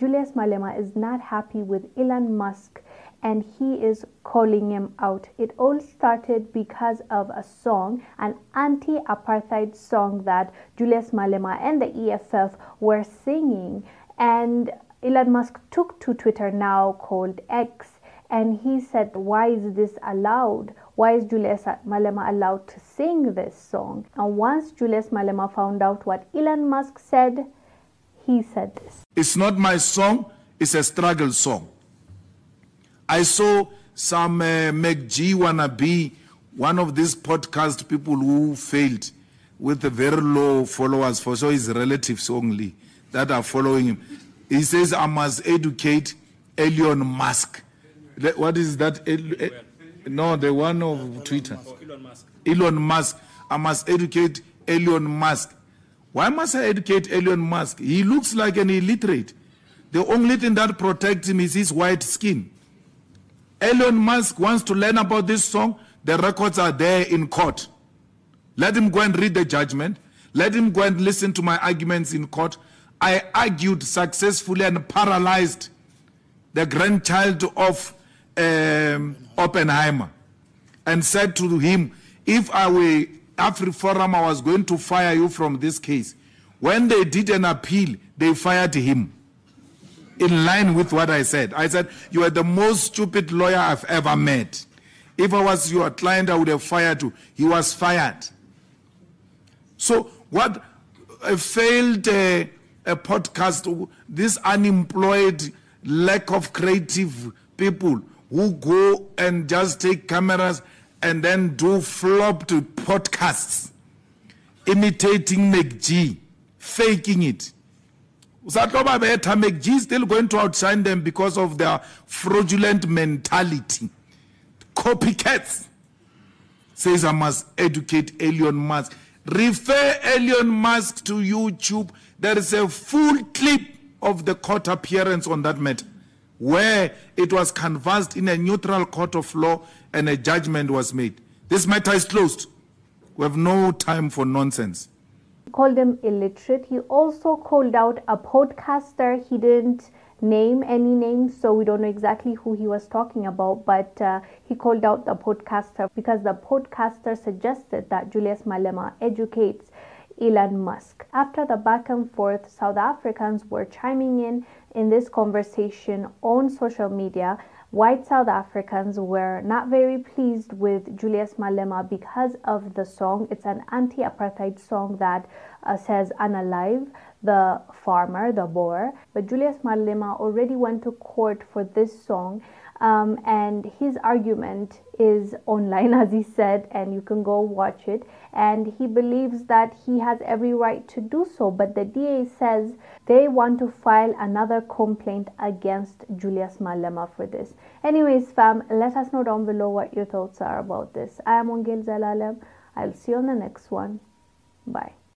Julius Malema is not happy with Elon Musk and he is calling him out. It all started because of a song, an anti apartheid song that Julius Malema and the EFF were singing. And Elon Musk took to Twitter now called X and he said, Why is this allowed? Why is Julius Malema allowed to sing this song? And once Julius Malema found out what Elon Musk said, he said this. It's not my song, it's a struggle song. I saw some uh, MacG wannabe, one of these podcast people who failed with the very low followers for so his relatives only that are following him. He says, I must educate Elon Musk. What is that? No, the one of Twitter. Musk. Elon Musk. I must educate Elon Musk. Why must I educate Elon Musk? He looks like an illiterate. The only thing that protects him is his white skin. Elon Musk wants to learn about this song. The records are there in court. Let him go and read the judgment. Let him go and listen to my arguments in court. I argued successfully and paralyzed the grandchild of um, Oppenheimer and said to him, if I were AfriForum, I was going to fire you from this case. When they did an appeal, they fired him. In line with what I said. I said, You are the most stupid lawyer I've ever met. If I was your client, I would have fired you. He was fired. So, what a failed uh, a podcast, this unemployed, lack of creative people who go and just take cameras and then do flopped podcasts imitating MacG, faking it. MacG is still going to outshine them because of their fraudulent mentality. Copycats. Says I must educate Elon Musk. Refer Elon Musk to YouTube. There is a full clip of the court appearance on that matter where it was canvassed in a neutral court of law and a judgment was made. This matter is closed. We have no time for nonsense. He called him illiterate. He also called out a podcaster. He didn't name any names, so we don't know exactly who he was talking about, but uh, he called out the podcaster because the podcaster suggested that Julius Malema educates Elon Musk. After the back and forth, South Africans were chiming in in this conversation on social media. White South Africans were not very pleased with Julius Malema because of the song. It's an anti apartheid song that uh, says unalive the farmer, the Boer. But Julius Malema already went to court for this song um, and his argument is online, as he said, and you can go watch it. And he believes that he has every right to do so. But the DA says they want to file another complaint against Julius Malema for this. Anyways, fam, let us know down below what your thoughts are about this. I am Wongel Zelalem. I'll see you on the next one. Bye.